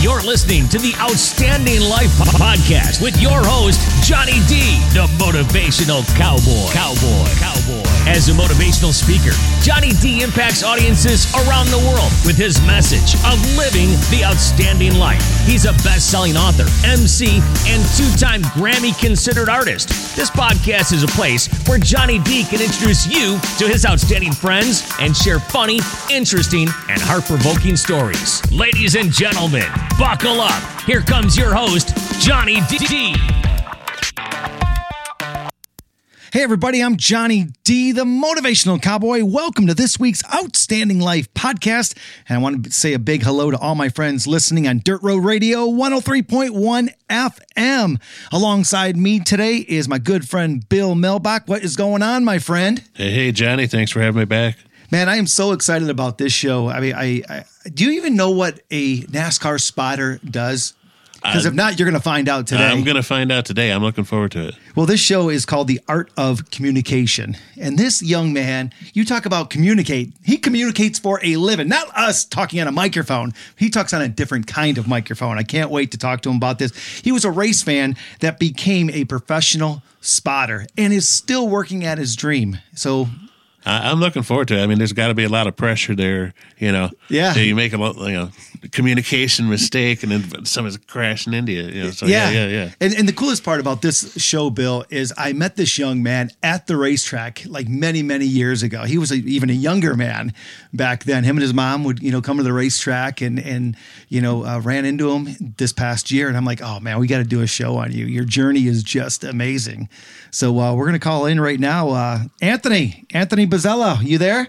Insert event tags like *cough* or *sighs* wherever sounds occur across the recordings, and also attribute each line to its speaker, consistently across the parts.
Speaker 1: You're listening to the Outstanding Life Podcast with your host, Johnny D, the motivational cowboy. Cowboy. Cowboy. As a motivational speaker, Johnny D impacts audiences around the world with his message of living the outstanding life. He's a best selling author, MC, and two time Grammy considered artist. This podcast is a place where Johnny D can introduce you to his outstanding friends and share funny, interesting, and heart provoking stories. Ladies and gentlemen, buckle up. Here comes your host, Johnny D.
Speaker 2: Hey, everybody, I'm Johnny D, the motivational cowboy. Welcome to this week's Outstanding Life podcast. And I want to say a big hello to all my friends listening on Dirt Road Radio 103.1 FM. Alongside me today is my good friend Bill Melbach. What is going on, my friend?
Speaker 3: Hey, hey, Johnny, thanks for having me back.
Speaker 2: Man, I am so excited about this show. I mean, I, I do you even know what a NASCAR spotter does? Because if not, you're going to find out today.
Speaker 3: I'm going to find out today. I'm looking forward to it.
Speaker 2: Well, this show is called The Art of Communication. And this young man, you talk about communicate. He communicates for a living, not us talking on a microphone. He talks on a different kind of microphone. I can't wait to talk to him about this. He was a race fan that became a professional spotter and is still working at his dream. So
Speaker 3: I, I'm looking forward to it. I mean, there's got to be a lot of pressure there, you know.
Speaker 2: Yeah.
Speaker 3: You make a lot, you know, communication mistake, and then someone's crashing into you. you know, so yeah, yeah, yeah.
Speaker 2: And, and the coolest part about this show, Bill, is I met this young man at the racetrack like many, many years ago. He was a, even a younger man back then. Him and his mom would, you know, come to the racetrack and, and you know, uh, ran into him this past year. And I'm like, oh man, we got to do a show on you. Your journey is just amazing. So uh, we're going to call in right now. Uh, Anthony, Anthony Buzzella, you there?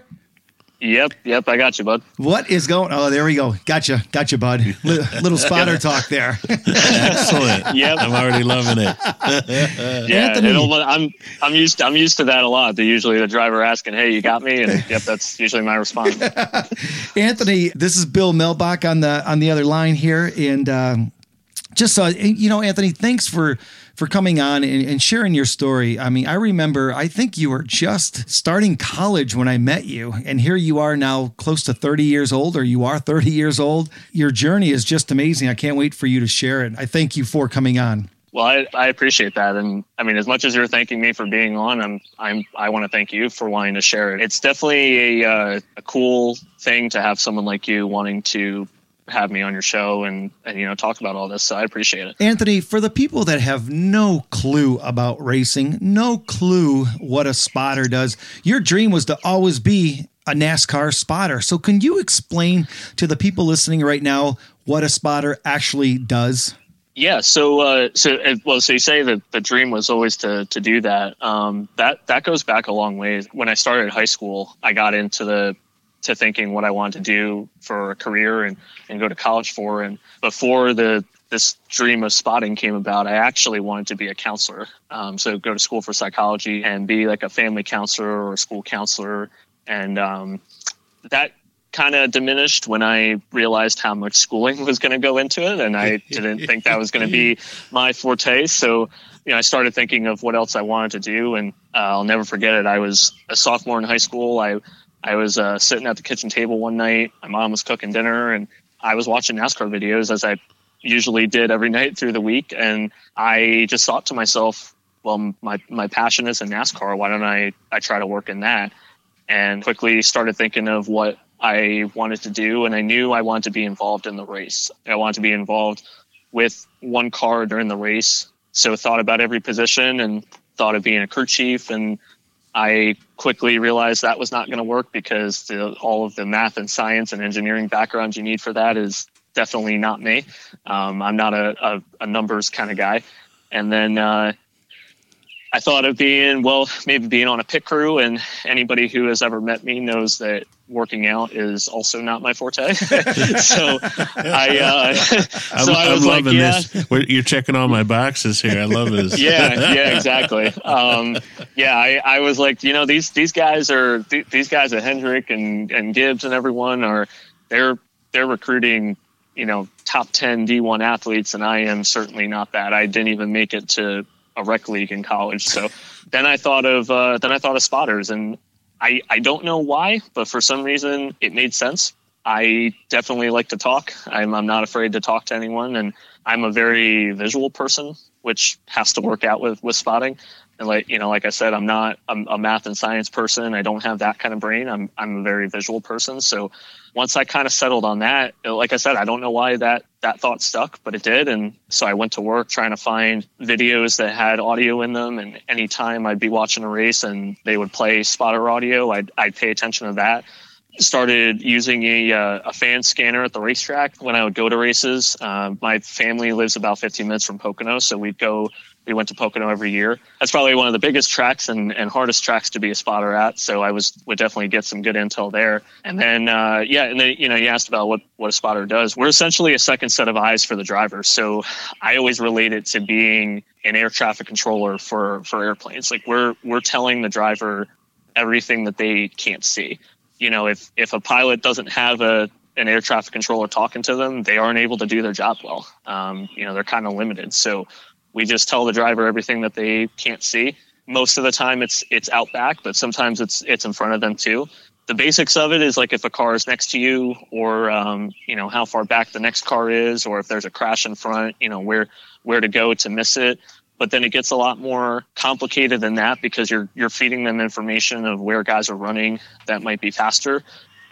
Speaker 4: Yep, yep, I got you, bud.
Speaker 2: What is going? Oh, there we go. Gotcha, gotcha, bud. Li- *laughs* little spotter talk there.
Speaker 3: Excellent.
Speaker 4: Yep.
Speaker 3: I'm already loving it.
Speaker 4: Yeah,
Speaker 2: Anthony.
Speaker 4: I'm I'm used I'm used to that a lot. The usually the driver asking, "Hey, you got me?" And yep, that's usually my response. *laughs*
Speaker 2: Anthony, this is Bill Melbach on the on the other line here, and um, just so you know, Anthony, thanks for for coming on and, and sharing your story. I mean, I remember, I think you were just starting college when I met you, and here you are now, close to thirty years old, or you are thirty years old. Your journey is just amazing. I can't wait for you to share it. I thank you for coming on.
Speaker 4: Well, I, I appreciate that, and I mean, as much as you're thanking me for being on, I'm I'm I want to thank you for wanting to share it. It's definitely a uh, a cool thing to have someone like you wanting to have me on your show and and you know talk about all this. So I appreciate it.
Speaker 2: Anthony, for the people that have no clue about racing, no clue what a spotter does, your dream was to always be a NASCAR spotter. So, can you explain to the people listening right now what a spotter actually does?
Speaker 4: Yeah. So, uh, so uh, well, so you say that the dream was always to to do that. Um, that that goes back a long way. When I started high school, I got into the to thinking what I wanted to do for a career and and go to college for. And before the this dream of spotting came about, I actually wanted to be a counselor. Um, so go to school for psychology and be like a family counselor or a school counselor. And um, that kind of diminished when I realized how much schooling was going to go into it, and I *laughs* didn't think that was going to be my forte. So, you know, I started thinking of what else I wanted to do, and uh, I'll never forget it. I was a sophomore in high school. I I was uh, sitting at the kitchen table one night. My mom was cooking dinner, and I was watching NASCAR videos as I usually did every *laughs* night through the week. And I just thought to myself, well, my my passion is in NASCAR. Why don't I I try to work in that? And quickly started thinking of what I wanted to do, and I knew I wanted to be involved in the race. I wanted to be involved with one car during the race. So thought about every position and thought of being a crew chief. And I quickly realized that was not going to work because the, all of the math and science and engineering background you need for that is definitely not me. Um, I'm not a, a, a numbers kind of guy. And then uh, I thought of being, well, maybe being on a pit crew. And anybody who has ever met me knows that working out is also not my forte. *laughs* *laughs* so I, uh,
Speaker 3: I'm,
Speaker 4: so I
Speaker 3: I'm
Speaker 4: was like,
Speaker 3: loving
Speaker 4: yeah.
Speaker 3: this. You're checking all my boxes here. I love this.
Speaker 4: yeah, yeah, *laughs* exactly. Um, yeah, I, I was like, you know, these these guys are th- these guys at Hendrick and and Gibbs and everyone are they're they're recruiting, you know, top ten D1 athletes, and I am certainly not that. I didn't even make it to a rec league in college. So then I thought of uh, then I thought of spotters, and I I don't know why, but for some reason it made sense. I definitely like to talk. I'm, I'm not afraid to talk to anyone, and I'm a very visual person, which has to work out with with spotting. And like you know, like I said, I'm not I'm a math and science person. I don't have that kind of brain. I'm I'm a very visual person. So once I kind of settled on that, uh, like I said, I don't know why that that thought stuck, but it did. And so I went to work trying to find videos that had audio in them. And anytime I'd be watching a race and they would play spotter audio, I'd I'd pay attention to that started using a, uh, a fan scanner at the racetrack when I would go to races. Uh, my family lives about 15 minutes from Pocono, so we'd go. We went to Pocono every year. That's probably one of the biggest tracks and, and hardest tracks to be a spotter at. So I was would definitely get some good intel there. And then uh, yeah, and then you know you asked about what what a spotter does. We're essentially a second set of eyes for the driver. So I always relate it to being an air traffic controller for for airplanes. Like we're we're telling the driver everything that they can't see you know, if if a pilot doesn't have a an air traffic controller talking to them, they aren't able to do their job well. Um, you know, they're kind of limited. So we just tell the driver everything that they can't see. Most of the time, it's it's out back, but sometimes it's it's in front of them too. The basics of it is like if a car is next to you, or um, you know how far back the next car is, or if there's a crash in front, you know where where to go to miss it but then it gets a lot more complicated than that because you're you're feeding them information of where guys are running that might be faster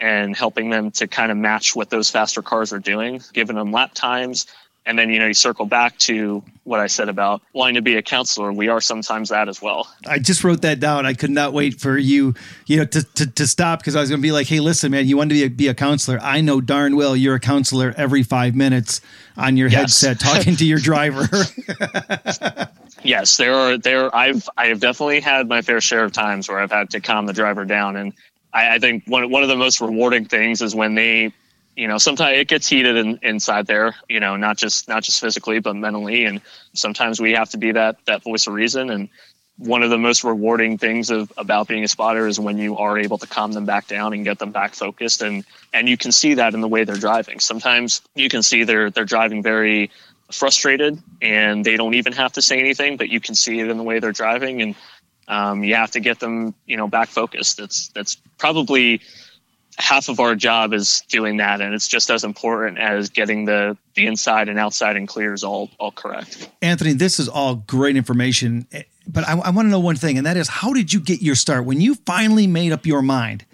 Speaker 4: and helping them to kind of match what those faster cars are doing, giving them lap times. And then, you know, you circle back to what I said about wanting to be a counselor. We are sometimes that as well.
Speaker 2: I just wrote that down. I could not wait for you, you know, to, to, to stop because I was going to be like, hey, listen, man, you want to be a, be a counselor. I know darn well you're a counselor every five minutes on your yes. headset talking to your driver. *laughs*
Speaker 4: yes, there are there. I've I have definitely had my fair share of times where I've had to calm the driver down, and I, I think one one of the most rewarding things is when they, you know, sometimes it gets heated in, inside there, you know, not just not just physically but mentally, and sometimes we have to be that that voice of reason. And one of the most rewarding things of about being a spotter is when you are able to calm them back down and get them back focused. And and you can see that in the way they're driving. Sometimes you can see they're they're driving very frustrated and they don't even have to say anything, but you can see it in the way they're driving. And um, you have to get them, you know, back focused. That's that's probably half of our job is doing that, and it's just as important as getting the the inside and outside and clears all all correct.
Speaker 2: Anthony, this is all great information, eh, but I, I want to know one thing, and that is, how did you get your start when you finally made up your mind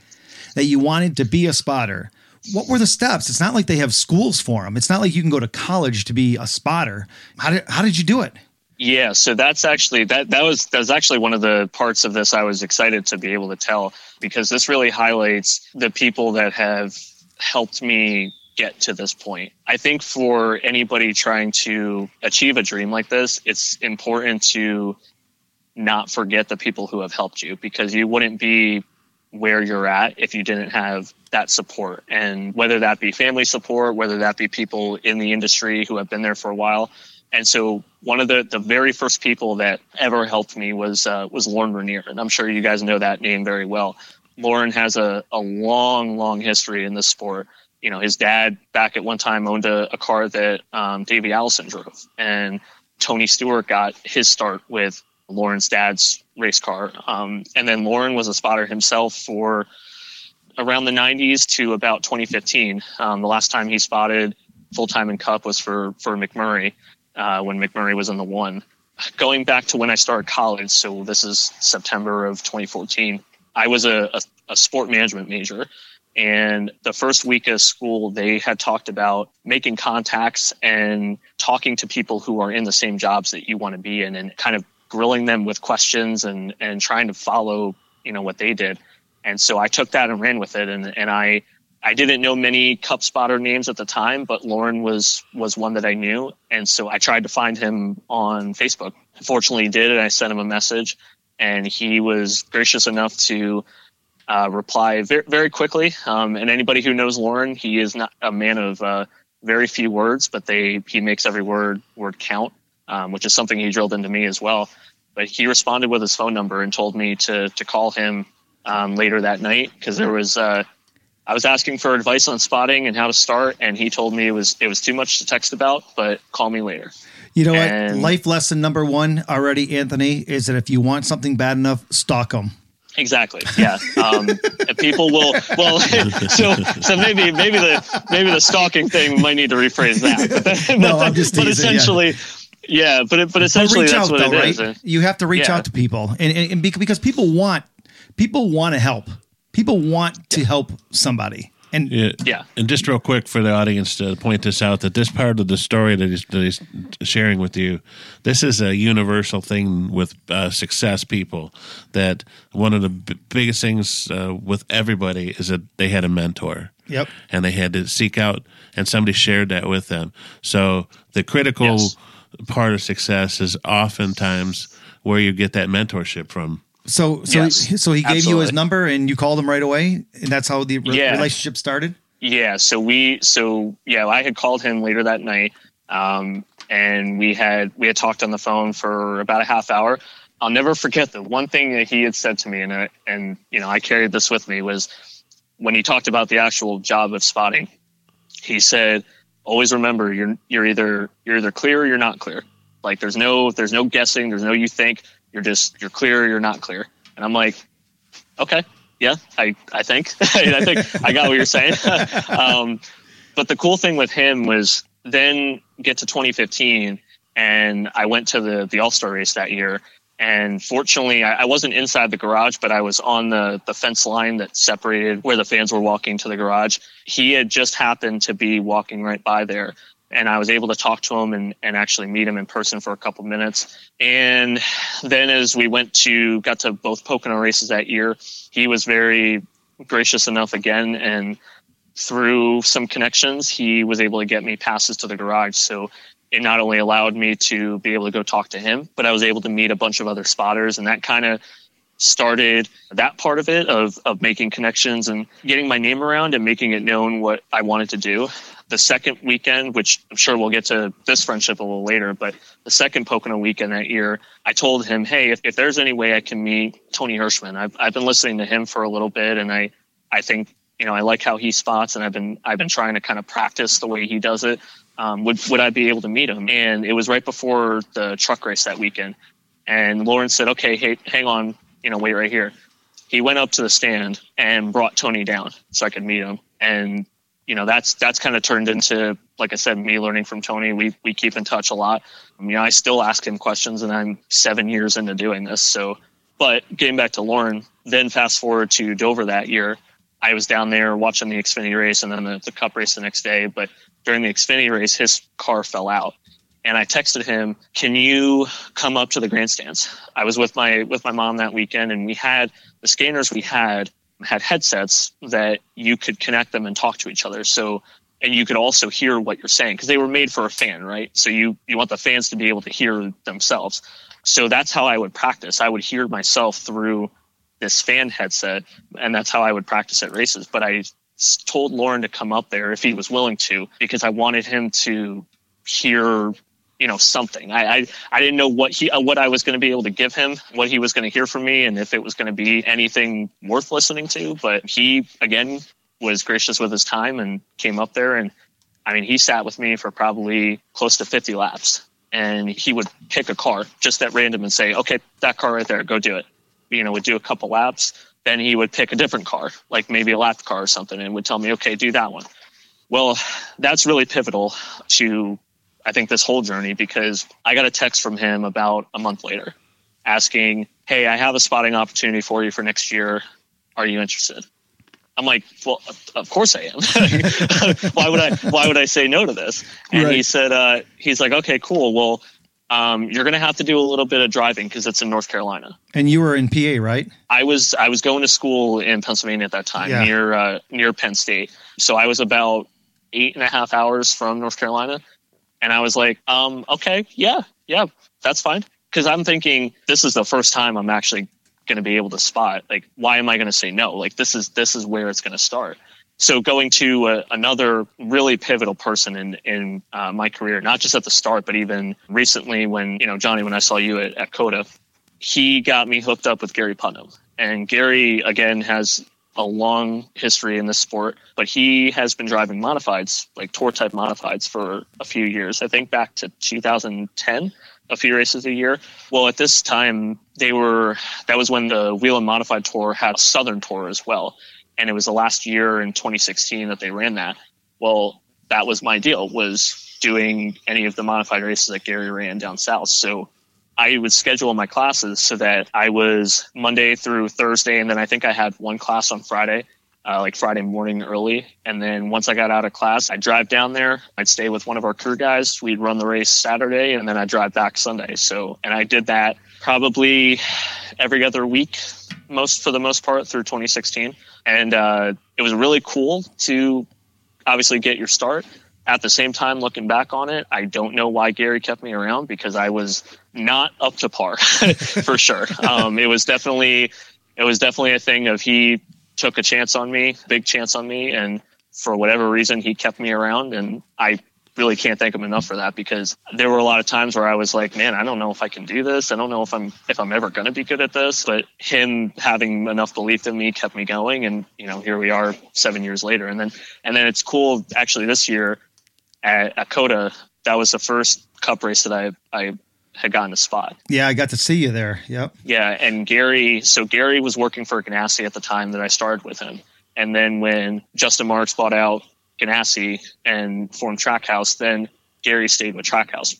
Speaker 2: that you wanted to be a spotter? what were the steps? It's not like they have schools for them. It's not like you can go to college to be a spotter. How did how did you do it?
Speaker 4: Yeah, so that's actually that that was that was actually one of the parts of this I was excited to be able to tell because this really highlights the people that have helped me get to this point. I think for anybody trying to achieve a dream like this, it's important to not forget the people who have helped you because you wouldn't be where you're at if you didn't have that support. And whether that be family support, whether that be people in the industry who have been there for a while. And so one of the, the very first people that ever helped me was uh, was Lorin Ranier. And I'm sure you guys know that name very well. Lorin has a, a long, long history in this sport. You know, his dad back at one time owned a, a car that um, Davey Allison drove. And Tony Stewart got his start with Lorin's dad's race car. Um, and then Lorin was a spotter himself for around the 90s to about 2015. Um, the last time he spotted full time in Cup was for for McMurray uh, when McMurray was in the one. Going back to when I started college, so this is September of 2014. I was a, a, a sport management major, and the first week of school, they had talked about making contacts and talking to people who are in the same jobs that you want to be in, and kind of grilling them with questions and and trying to follow you know what they did. And so i took that and ran with it. And and i i didn't know many cup spotter names at the time but Lorin was was one that i knew. And so i tried to find him on facebook. Fortunately he did and i sent him a message. And he was gracious enough to uh, reply very, very quickly. Um, and anybody who knows Lorin he is not a man of uh, very few words but they he makes every word word count um, which is something he drilled into me as well. But he responded with his phone number and told me to to call him um, later that night because there was uh, I was asking for advice on spotting and how to start, and he told me it was it was too much to text about, but call me later.
Speaker 2: You know and, what? Life lesson number one already, Anthony, is that if you want something bad enough, stalk them.
Speaker 4: Exactly. Yeah. Um, *laughs* people will. Well, *laughs* so so maybe maybe the maybe the stalking thing might need to rephrase that. But, *laughs*
Speaker 2: No,
Speaker 4: but,
Speaker 2: I'm just teasing, but
Speaker 4: essentially, yeah. But it, but
Speaker 2: But
Speaker 4: essentially
Speaker 2: reach
Speaker 4: that's
Speaker 2: out
Speaker 4: what
Speaker 2: though,
Speaker 4: it is.
Speaker 2: right? You have to reach
Speaker 4: Yeah.
Speaker 2: out to people, and, and, and because people want people want to help. People want to help somebody, and
Speaker 3: Yeah.
Speaker 4: Yeah.
Speaker 3: And just real quick for the audience to point this out that this part of the story that he's, that he's sharing with you, this is a universal thing with uh, success people. That one of the b- biggest things uh, with everybody is that they had a mentor.
Speaker 2: Yep.
Speaker 3: And they had to seek out, and somebody shared that with them. So the critical
Speaker 4: Yes.
Speaker 3: Part of success is oftentimes where you get that mentorship from.
Speaker 2: so so
Speaker 4: Yes,
Speaker 2: so he gave you his number, and you called him right away, and that's how the re-
Speaker 4: Yeah.
Speaker 2: relationship started.
Speaker 4: Yeah, so we so yeah, I had called him later that night, um, and we had we had talked on the phone for about a half hour. I'll never forget the one thing that he had said to me, and I, and you know I carried this with me was when he talked about the actual job of spotting. He said, "Always remember, you're you're either you're either clear or you're not clear. Like there's no there's no guessing, there's no you think. You're just you're clear or you're not clear." And I'm like, okay, yeah, I, I think, *laughs* I think I got what you're saying. *laughs* um, but the cool thing with him was then get to 2015 and I went to the, the all-star race that year. And fortunately I, I wasn't inside the garage, but I was on the, the fence line that separated where the fans were walking to the garage. He had just happened to be walking right by there and I was able to talk to him and, and actually meet him in person for a couple minutes. And then as we went to got to both Pocono races that year, he was very gracious enough again and through some connections he was able to get me passes to the garage so it not only allowed me to be able to go talk to him but i was able to meet a bunch of other spotters and that kind of started that part of it of, of making connections and getting my name around and making it known what i wanted to do. The second weekend which i'm sure we'll get to this friendship a little later but the second pocono weekend that year i told him hey if, if there's any way i can meet tony hirschman I've, I've been listening to him for a little bit and i i think you know i like how he spots and i've been i've been trying to kind of practice the way he does it um, would would i be able to meet him and it was right before the truck race that weekend and Lorin said, okay, hey, hang on, you know, wait right here. He went up to the stand and brought Tony down so I could meet him. And, you know, that's, that's kind of turned into, like I said, me learning from Tony. We, we keep in touch a lot. I mean, I still ask him questions and I'm seven years into doing this. So, but getting back to Lorin, then fast forward to Dover that year, I was down there watching the Xfinity race and then the, the cup race the next day. But during the Xfinity race, his car fell out and I texted him, "Can you come up to the grandstands?" I was with my with my mom that weekend, and we had the scanners we had had headsets that you could connect them and talk to each other. So, and you could also hear what you're saying because they were made for a fan, right? So you you want the fans to be able to hear themselves. So that's how I would practice. I would hear myself through this fan headset, and that's how I would practice at races. But I told Lorin to come up there if he was willing to because I wanted him to hear you know something. I, I i didn't know what he uh, what i was going to be able to give him what he was going to hear from me and if it was going to be anything worth listening to. But he again was gracious with his time and came up there and i mean he sat with me for probably close to 50 laps and he would pick a car just at random and say okay that car right there go do it. You know would do a couple laps then he would pick a different car like maybe a lap car or something and would tell me okay do that one well that's really pivotal to I think this whole journey because I got a text from him about a month later asking, Hey, I have a spotting opportunity for you for next year. Are you interested? I'm like, well, of course I am. *laughs* why would I, why would I say no to this? And he said, uh, he's like, okay, cool. Well, um, you're going to have to do a little bit of driving because it's in North Carolina.
Speaker 2: And you were in PA, right?
Speaker 4: I was I was going to school in Pennsylvania at that time,
Speaker 2: Yeah.
Speaker 4: near uh, near Penn State. So I was about eight and a half hours from North Carolina, and I was like, um, okay, yeah, yeah, that's fine. Because I'm thinking this is the first time I'm actually going to be able to spot. Like, why am I going to say no? Like, this is this is where it's going to start. So going to uh, another really pivotal person in in uh, my career, not just at the start, but even recently when you know Johnny, when I saw you at, at COTA, he got me hooked up with Gary Putnam. And Gary again has a long history in this sport, but he has been driving modifieds, like tour type modifieds, for a few years. I think back to 2010, a few races a year. Well, at this time, they were that was when the Whelen Modified Tour had a Southern Tour as well, and it was the last year in 2016 that they ran that. Well, that was my deal was doing any of the modified races that Gary ran down south. So I would schedule my classes so that I was Monday through Thursday, and then I think I had one class on Friday, uh, like Friday morning early. And then once I got out of class, I'd drive down there. I'd stay with one of our crew guys. We'd run the race Saturday, and then I'd drive back Sunday. So, and I did that probably every other week, most for the most part through 2016. And uh, it was really cool to obviously get your start at the same time, looking back on it, I don't know why Gary kept me around because I was not up to par *laughs* for sure. Um, it was definitely, it was definitely a thing of he took a chance on me, big chance on me, and for whatever reason, he kept me around, and I really can't thank him enough for that because there were a lot of times where I was like, man, I don't know if I can do this. I don't know if I'm if I'm ever going to be good at this. But him having enough belief in me kept me going, and you know, here we are seven years later. And then and then it's cool actually this year at, at COTA. That was the first Cup race that I I had gotten a spot.
Speaker 2: Yeah, I got to see you there. Yep.
Speaker 4: Yeah, and Gary. So Gary was working for Ganassi at the time that I started with him. And then when Justin Marks bought out Ganassi and formed Trackhouse, then Gary stayed with Trackhouse.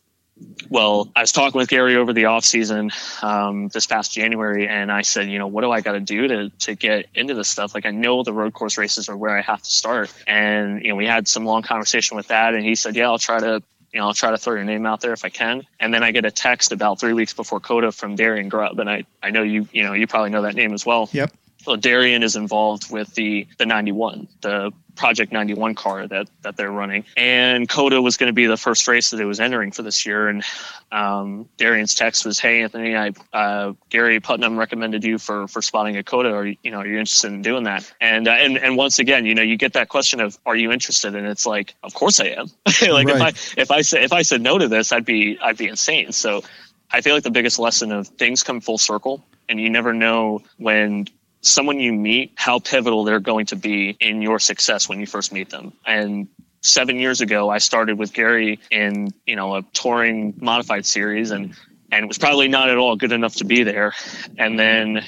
Speaker 4: Well, I was talking with Gary over the off season um, this past January, and I said, you know, what do I got to do to to get into this stuff? Like, I know the road course races are where I have to start, and you know, we had some long conversation with that, and he said, yeah, I'll try to you know, I'll try to throw your name out there if I can. And then I get a text about three weeks before COTA from Darian Grubb. And I, I know you, you know, you probably know that name as well.
Speaker 2: Yep.
Speaker 4: Well, Darian is involved with the, the 91, the Project 91 car that that they're running. And COTA was going to be the first race that it was entering for this year. And um, Darian's text was, "Hey Anthony, I uh, Gary Putnam recommended you for for spotting a. Are you, you know are you interested in doing that?" And uh, and and once again, you know, you get that question of, "Are you interested?" And it's like, "Of course I am." *laughs* like right. if I if I said if I said no to this, I'd be I'd be insane. So I feel like the biggest lesson of things come full circle, and you never know when someone you meet, how pivotal they're going to be in your success when you first meet them. And seven years ago, I started with Gary in, you know, a touring modified series and, and it was probably not at all good enough to be there. And then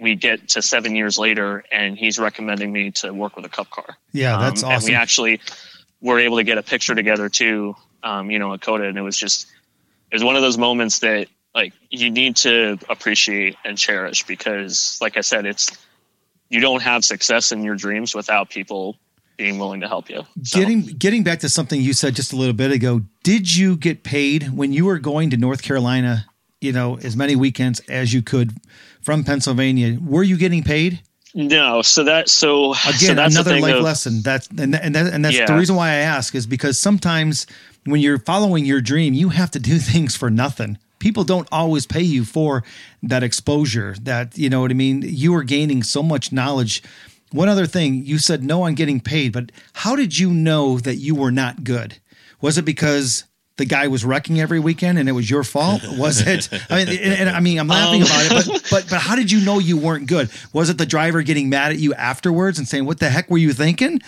Speaker 4: we get to seven years later and he's recommending me to work with a cup car.
Speaker 2: Yeah, that's um, awesome.
Speaker 4: And we actually were able to get a picture together too, um, you know, a COTA. And it was just, it was one of those moments that like you need to appreciate and cherish because like i said it's you don't have success in your dreams without people being willing to help you
Speaker 2: so. getting getting back to something you said just a little bit ago did you get paid when you were going to north carolina you know as many weekends as you could from pennsylvania were you getting paid
Speaker 4: no, so that so
Speaker 2: again
Speaker 4: so
Speaker 2: another life of, lesson. That's and and, that, and that's yeah. the reason why I ask is because sometimes when you're following your dream, you have to do *laughs* things for nothing people don't always pay you for that exposure that you know what i mean? You are gaining so much knowledge. One other thing you said no on getting paid but how did you know that you were not good? Was it because the guy was wrecking every weekend and it was your fault? Was it? I mean and, and i mean i'm laughing um. about it but, but but how did you know you weren't good? Was it the driver getting mad at you afterwards and saying what the heck were you thinking?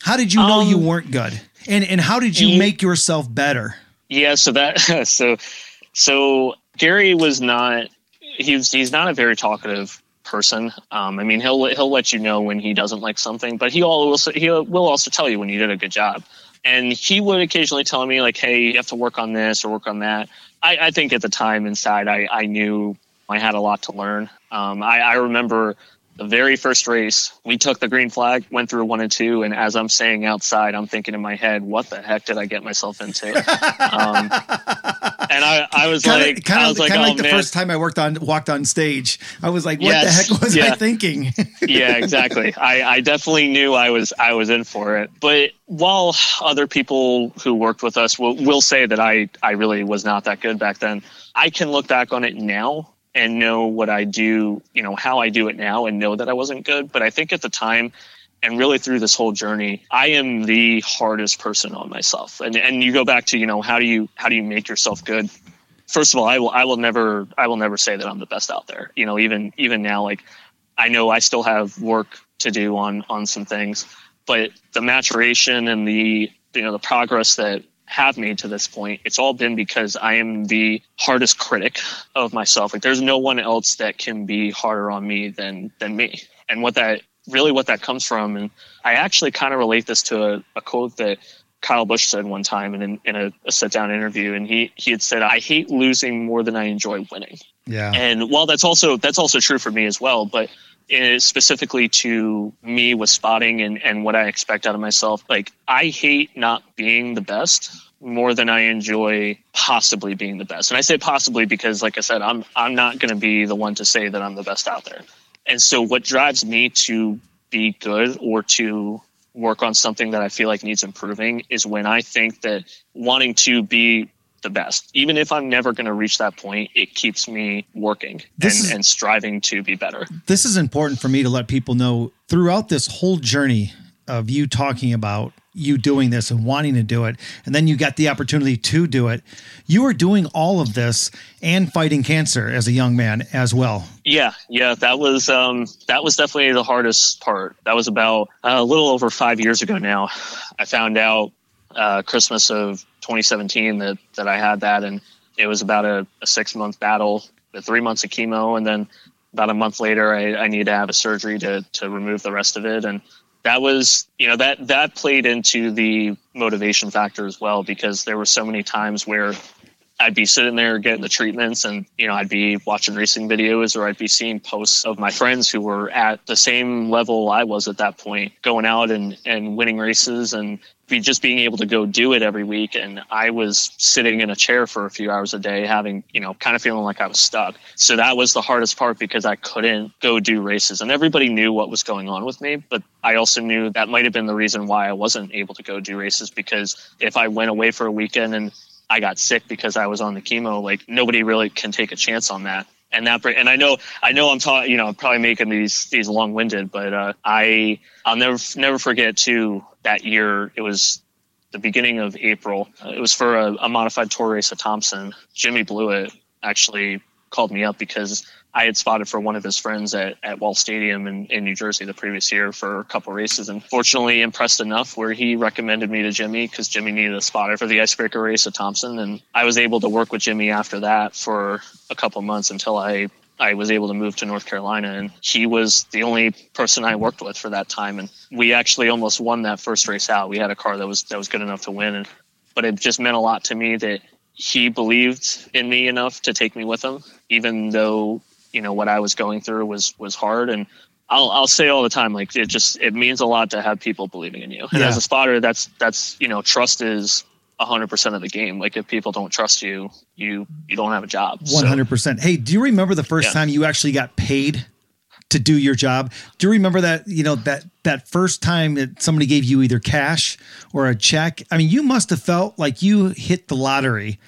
Speaker 2: How did you know um, you weren't good? And and how did you make yourself better?
Speaker 4: Yeah so that *laughs* so so Gary was not he's he's not a very talkative person. Um, I mean, he'll he'll let you know when he doesn't like something, but he also he will also tell you when you did a good job. And he would occasionally tell me like, "Hey, you have to work on this or work on that." I, I think at the time inside, I I knew I had a lot to learn. Um, I, I remember the very first race, we took the green flag, went through one and two, and as I'm saying outside, I'm thinking in my head, "What the heck did I get myself into?" um, and I, I was kinda, like,
Speaker 2: kind
Speaker 4: of
Speaker 2: like,
Speaker 4: oh,
Speaker 2: like the first time I worked on walked on stage, I was like, "What yes, the heck was yeah. I thinking?" *laughs*
Speaker 4: yeah, exactly. I, I definitely knew I was I was in for it. But while other people who worked with us will will say that I I really was not that good back then, I can look back on it now and know what I do, you know, how I do it now and know that I wasn't good. But I think at the time and really through this whole journey, I am the hardest person on myself. And and you go back to, you know, how do you how do you make yourself good? First of all, I will I will never I will never say that I'm the best out there. You know, even even now like I know I still have work to do on on some things. But the maturation and the you know the progress that have made to this point, it's all been because I am the hardest critic of myself. Like there's no one else that can be harder on me than than me. And what that really what that comes from, and I actually kind of relate this to a, a quote that Kyle Busch said one time in, in a, a sit down interview, and he he had said, "I hate losing more than I enjoy winning."
Speaker 2: Yeah.
Speaker 4: And while that's also that's also true for me as well, but specifically to me with spotting and, and what I expect out of myself. Like I hate not being the best more than I enjoy possibly being the best. And I say possibly because like I said, I'm I'm not gonna be the one to say that I'm the best out there. And so what drives me to be good or to work on something that I feel like needs improving is when I think that wanting to be the best. Even if I'm never going to reach that point, it keeps me working and, is, and striving to be better.
Speaker 2: This is important for me to let people know throughout this whole journey of you talking about you doing this and wanting to do it and then you got the opportunity to do it you were doing all of this and fighting cancer as a young man as well
Speaker 4: yeah yeah that was um that was definitely the hardest part that was about uh, a little over five years ago now i found out uh, christmas of 2017 that that I had that, and it was about a, a six month battle, the three months of chemo, and then about a month later, I, I needed to have a surgery to to remove the rest of it, and that was you know that that played into the motivation factor as well because there were so many times where I'd be sitting there getting the treatments and, you know, I'd be watching racing videos or I'd be seeing posts of my friends who were at the same level I was at that point, going out and, and winning races and be just being able to go do it every week. And I was sitting in a chair for a few hours a day, having, you know, kind of feeling like I was stuck. So that was the hardest part because I couldn't go do races and everybody knew what was going on with me. But I also knew that might have been the reason why I wasn't able to go do races because if I went away for a weekend and I got sick because I was on the chemo. Like nobody really can take a chance on that. And that, and I know, I know, I'm talking, you know, I'm probably making these these long winded, but uh, I, I'll never never forget too that year. It was the beginning of April. It was for a, a modified tour race at Thompson. Jimmy Blewett actually called me up because I had spotted for one of his friends at, at Wall Stadium in, in New Jersey the previous year for a couple races and fortunately impressed enough where he recommended me to Jimmy because Jimmy needed a spotter for the icebreaker race at Thompson. And I was able to work with Jimmy after that for a couple months until I I was able to move to North Carolina, and he was the only person I worked with for that time. And we actually almost won that first race out. We had a car that was that was good enough to win, and but it just meant a lot to me that he believed in me enough to take me with him, even though you know what I was going through was was hard and I'll I'll say all the time like it just it means a lot to have people believing in you. And yeah. as a spotter that's that's you know trust is 100% of the game. Like if people don't trust you, you you don't have a job.
Speaker 2: 100%. So, hey, do you remember the first yeah. time you actually got paid to do your job? Do you remember that, you know, that that first time that somebody gave you either cash or a check? I mean, you must have felt like you hit the lottery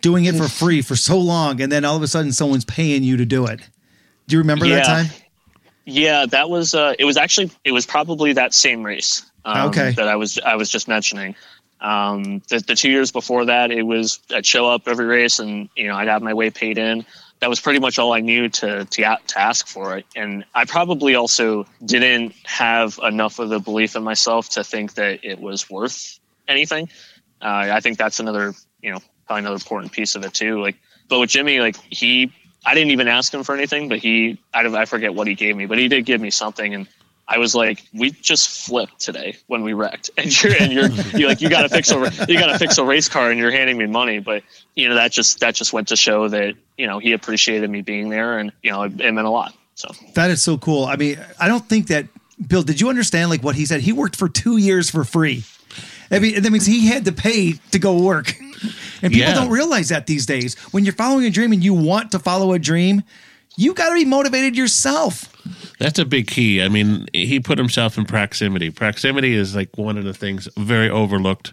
Speaker 2: doing it for free for so long, and then all of a sudden someone's paying you to do it. Do you remember yeah. that time?
Speaker 4: Yeah, that was. Uh, it was actually. It was probably that same race. Um,
Speaker 2: okay.
Speaker 4: That I was. I was just mentioning. Um, the, the two years before that, it was I'd show up every race, and you know I'd have my way paid in. That was pretty much all I knew to to, to ask for it. And I probably also didn't have enough of the belief in myself to think that it was worth anything. Uh, I think that's another you know probably another important piece of it too. Like, but with Jimmy, like he, I didn't even ask him for anything, but he, I, I forget what he gave me, but he did give me something, and I was like, we just flipped today when we wrecked, *laughs* and you're and you're you're like you got to fix a you got to fix a race car, and you're handing me money, but you know that just that just went to show that you know he appreciated me being there, and you know it, it meant a lot. So
Speaker 2: that is so cool. I mean, I don't think that Bill. Did you understand like what he said? He worked for two years for free. I mean, that means he had to pay to go work. And people yeah. don't realize that these days. When you're following a dream and you want to follow a dream, you got to be motivated yourself.
Speaker 3: That's a big key. I mean, he put himself in proximity. Proximity is like one of the things very overlooked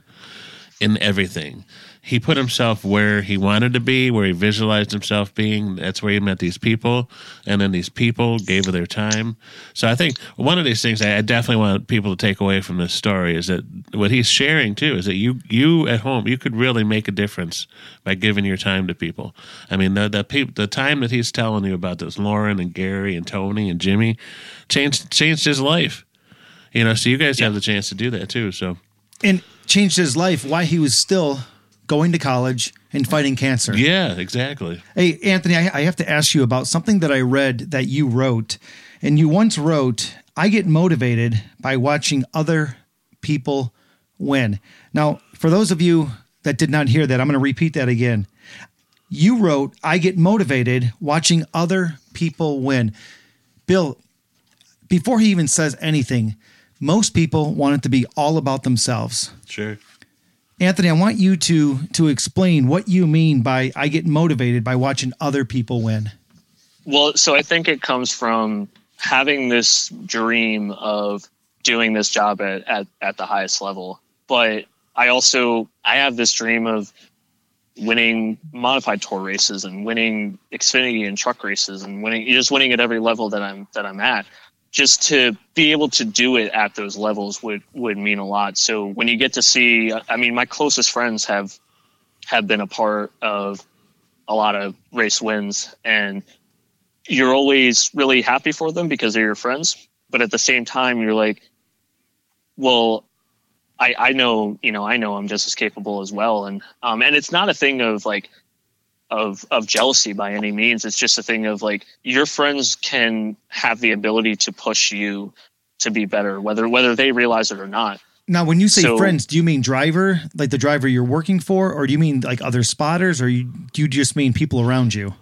Speaker 3: in everything. He put himself where he wanted to be, where he visualized himself being. That's where he met these people, and then these people gave of their time. So I think one of these things I definitely want people to take away from this story is that what he's sharing too is that you you at home you could really make a difference by giving your time to people. I mean the the the time that he's telling you about this Lorin and Gary and Tony and Jimmy changed changed his life. You know, so you guys yeah. have the chance to do that too. So
Speaker 2: and changed his life. Why he was still going to college and fighting cancer.
Speaker 3: Yeah, exactly.
Speaker 2: Hey, Anthony, I, I have to ask you about something that I read that you wrote. And you once wrote, I get motivated by watching other people win. Now, for those of you that did not hear that, I'm going to repeat that again. You wrote, I get motivated watching other people win. Bill, before he even says anything, most people want it to be all about themselves.
Speaker 3: Sure.
Speaker 2: Anthony, I want you to to explain what you mean by I get motivated by watching other people win.
Speaker 4: Well, so I think it comes from having this dream of doing this job at, at, at the highest level. But I also I have this dream of winning modified tour races and winning Xfinity and truck races and winning just winning at every level that I'm that I'm at just to be able to do it at those levels would would mean a lot. So when you get to see, I mean, my closest friends have have been a part of a lot of race wins, and you're always really happy for them because they're your friends. But at the same time, you're like, well, I I know you know I know I'm just as capable as well, and um and it's not a thing of like of of jealousy by any means. It's just a thing of like your friends can have the ability to push you to be better, whether whether they realize it or not.
Speaker 2: Now, when you say so, friends, do you mean driver, like the driver you're working for, or do you mean like other spotters, or you, do you just mean people around you?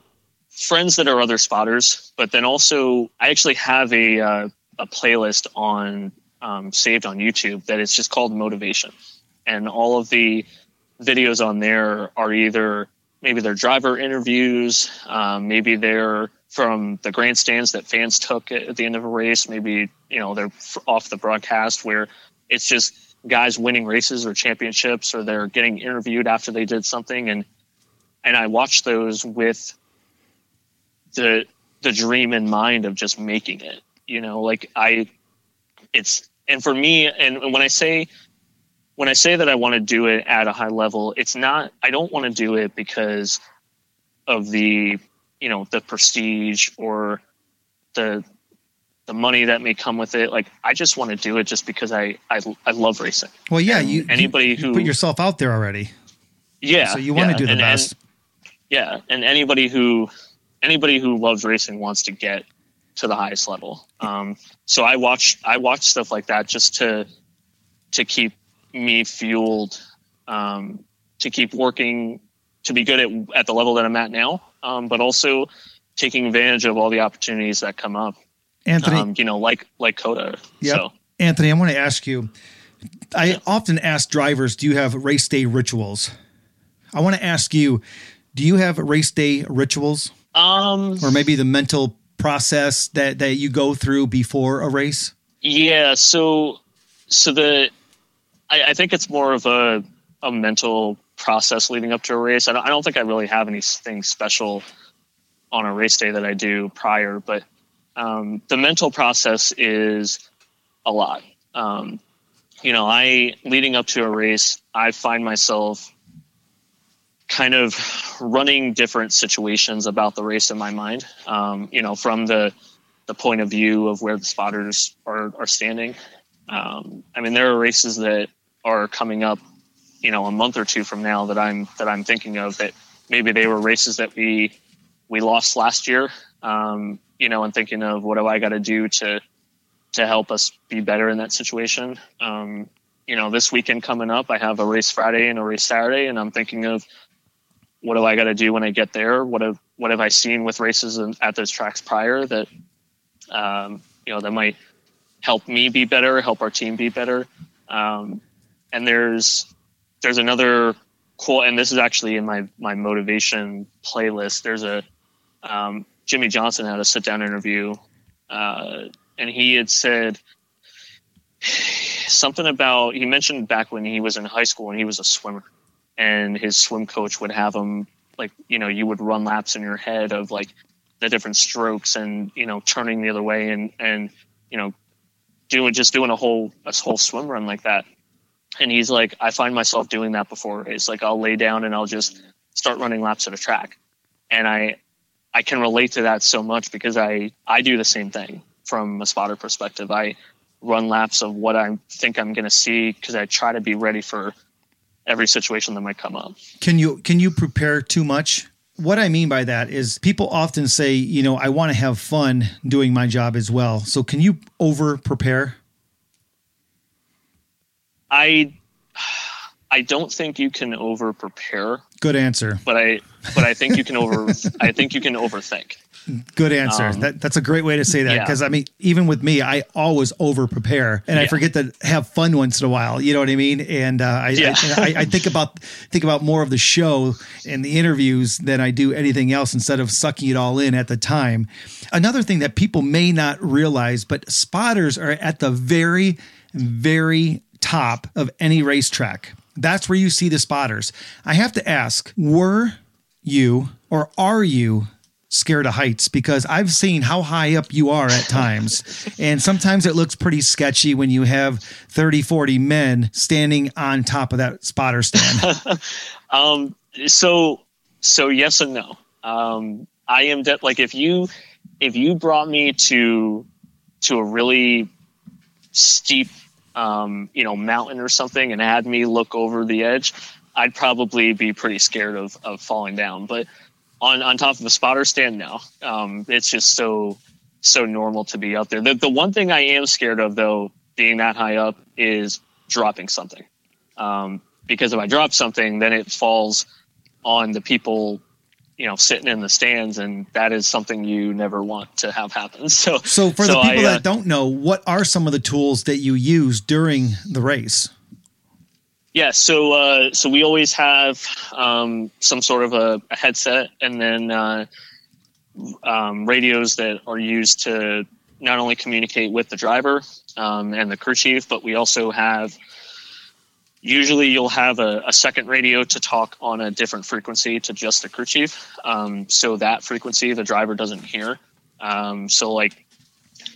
Speaker 4: Friends that are other spotters, but then also I actually have a uh, a playlist on um, saved on YouTube that is just called Motivation, and all of the videos on there are either maybe their driver interviews, um, maybe they're from the grandstands that fans took at the end of a race. Maybe you know they're off the broadcast where it's just guys winning races or championships, or they're getting interviewed after they did something, and and I watch those with the the dream in mind of just making it. You know, like I, it's and for me, and when I say when I say that I want to do it at a high level, it's not, I don't want to do it because of the, you know, the prestige or the, the money that may come with it. Like, I just want to do it just because I, I, I love racing.
Speaker 2: Well, yeah. you,
Speaker 4: anybody
Speaker 2: you,
Speaker 4: who
Speaker 2: you put yourself out there already.
Speaker 4: Yeah.
Speaker 2: So you want
Speaker 4: yeah,
Speaker 2: to do the
Speaker 4: and,
Speaker 2: best.
Speaker 4: And, yeah. And anybody who, anybody who loves racing wants to get to the highest level. Um, so I watch, I watch stuff like that just to, to keep me fueled um, to keep working to be good at, at the level that I'm at now, um, but also taking advantage of all the opportunities that come up.
Speaker 2: Anthony,
Speaker 4: um, you know, like like COTA.
Speaker 2: Yep.
Speaker 4: So.
Speaker 2: Anthony, I want to ask you. I often ask drivers, "Do you have race day rituals?" I want to ask you, do you have race day rituals?
Speaker 4: Um,
Speaker 2: or maybe the mental process that that you go through before a race?
Speaker 4: Yeah. So, so the I, I think it's more of a a mental process leading up to a race. I don't, I don't think I really have anything special on a race day that I do prior, but um, the mental process is a lot. Um, you know, I leading up to a race, I find myself kind of running different situations about the race in my mind. Um, you know, from the the point of view of where the spotters are are standing. Um, I mean, there are races that are coming up, you know, a month or two from now that I'm that I'm thinking of that maybe they were races that we we lost last year. Um, you know, and thinking of what do I got to do to to help us be better in that situation. Um, you know, this weekend coming up, I have a race Friday and a race Saturday, and I'm thinking of what do I got to do when I get there? What have what have I seen with races at those tracks prior that um, you know that might help me be better, help our team be better. Um, and there's there's another cool and this is actually in my my motivation playlist there's a um, jimmie johnson had a sit down interview uh, and he had said something about he mentioned back when he was in high school and he was a swimmer, and his swim coach would have him like you know you would run laps in your head of like the different strokes and you know turning the other way and and you know doing just doing a whole a whole swim run like that. And he's like, I find myself doing that before. It's like I'll lay down and I'll just start running laps at a track, and I I can relate to that so much because I I do the same thing from a spotter perspective. I run laps of what I think I'm going to see because I try to be ready for every situation that might come up.
Speaker 2: Can you can you prepare too much? What I mean by that is people often say, you know, I want to have fun doing my job as well. So can you over prepare?
Speaker 4: I *sighs* I don't think you can over prepare.
Speaker 2: Good answer.
Speaker 4: But I but I think you can over *laughs* I think you can overthink.
Speaker 2: Good answer. Um, that, that's a great way to say that because yeah. I mean, even with me, I always over prepare and yeah. I forget to have fun once in a while. You know what I mean? And uh, I, yeah. I, I, think about think about more of the show and the interviews than I do anything else instead of sucking it all in at the time. Another thing that people may not realize, but spotters are at the very, very top of any racetrack. That's where you see the spotters. I have to ask, were you or are you scared of heights because I've seen how high up you are at times. *laughs* and sometimes it looks pretty sketchy when you have 30, 40 men standing on top of that spotter stand. *laughs*
Speaker 4: um, so, so yes and no. Um, I am de- like, if you, if you brought me to, to a really steep, um, you know, mountain or something and had me look over the edge, I'd probably be pretty scared of, of falling down. But on on top of a spotter stand now. Um, it's just so so normal to be out there. The the one thing I am scared of though, being that high up, is dropping something. Um, because if I drop something, then it falls on the people, you know, sitting in the stands, and that is something you never want to have happen. *laughs* So,
Speaker 2: so for so the people I, uh, that don't know, what are some of the tools that you use during the race?
Speaker 4: Yeah, so uh, so we always have um, some sort of a, a headset, and then uh, um, radios that are used to not only communicate with the driver um, and the crew chief, but we also have. Usually, you'll have a, a, second radio to talk on a different frequency to just the crew chief, um, so that frequency the driver doesn't hear. Um, so, like,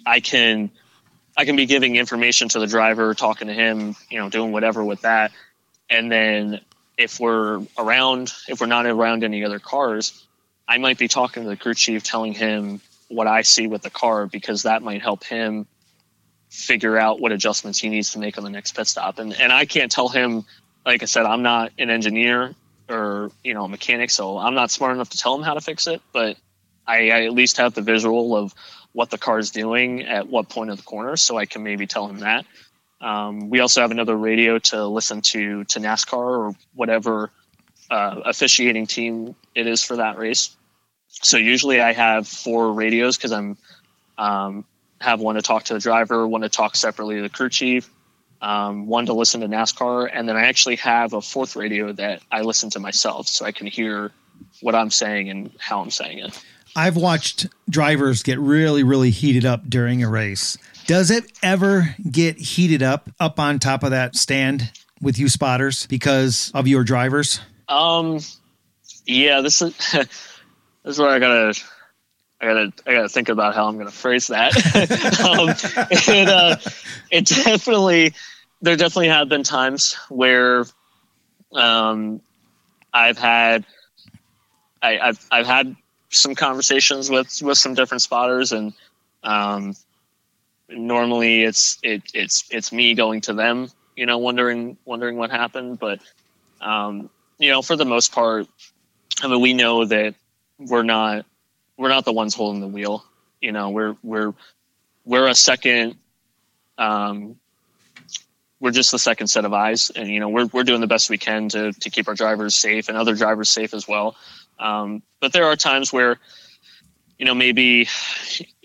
Speaker 4: I can I can be giving information to the driver, talking to him, you know, doing whatever with that and then if we're around if we're not around any other cars i might be talking to the crew chief telling him what i see with the car because that might help him figure out what adjustments he needs to make on the next pit stop and and i can't tell him like i said i'm not an engineer or you know a mechanic so i'm not smart enough to tell him how to fix it but I, I at least have the visual of what the car is doing at what point of the corner so i can maybe tell him that um, we also have another radio to listen to to NASCAR or whatever uh, officiating team it is for that race. So usually I have four radios because I'm um, have one to talk to the driver, one to talk separately to the crew chief, um, one to listen to NASCAR, and then I actually have a fourth radio that I listen to myself so I can hear what I'm saying and how I'm saying it.
Speaker 2: I've watched drivers get really, really heated up during a race. Does it ever get heated up up on top of that stand with you spotters because of your drivers?
Speaker 4: Um, yeah, this is *laughs* this is where I gotta I gotta I gotta think about how I'm gonna phrase that. *laughs* um, it uh, it definitely there definitely have been times where um, I've had I, have I've had some conversations with with some different spotters and um, normally it's it, it's it's me going to them, you know, wondering wondering what happened. But um, you know, for the most part, I mean, we know that we're not we're not the ones holding the wheel. You know, we're we're we're a second. Um, we're just the second set of eyes, and you know, we're we're doing the best we can to to keep our drivers safe and other drivers safe as well. Um, but there are times where you know maybe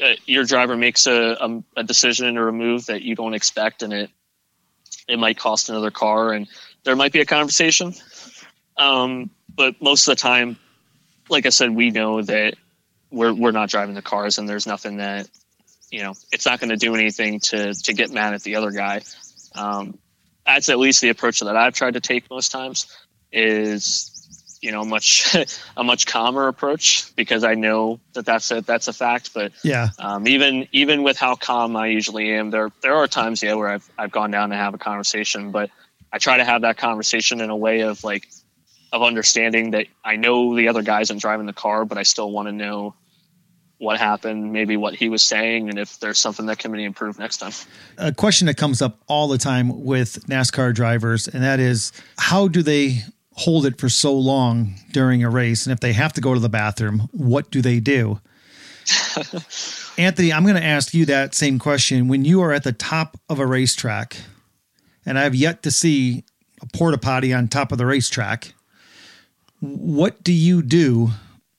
Speaker 4: uh, your driver makes a, a, a decision or a move that you don't expect and it it might cost another car and there might be a conversation um, but most of the time like i said we know that we're we're not driving the cars and there's nothing that you know it's not going to do anything to to get mad at the other guy Um, that's at least the approach that I've tried to take most times is you know much *laughs* a much calmer approach because I know that that's a that's a fact. But
Speaker 2: yeah,
Speaker 4: um, even even with how calm I usually am, there there are times yeah where I've I've gone down to have a conversation, but I try to have that conversation in a way of like of understanding that I know the other guys and driving the car, but I still want to know what happened, maybe what he was saying, and if there's something that can be improved next time.
Speaker 2: A question that comes up all the time with NASCAR drivers, and that is how do they hold it for so long during a race? And if they have to go to the bathroom, what do they do? *laughs* Anthony, I'm going to ask you that same question. When you are at the top of a racetrack, and I've yet to see a porta potty on top of the racetrack, what do you do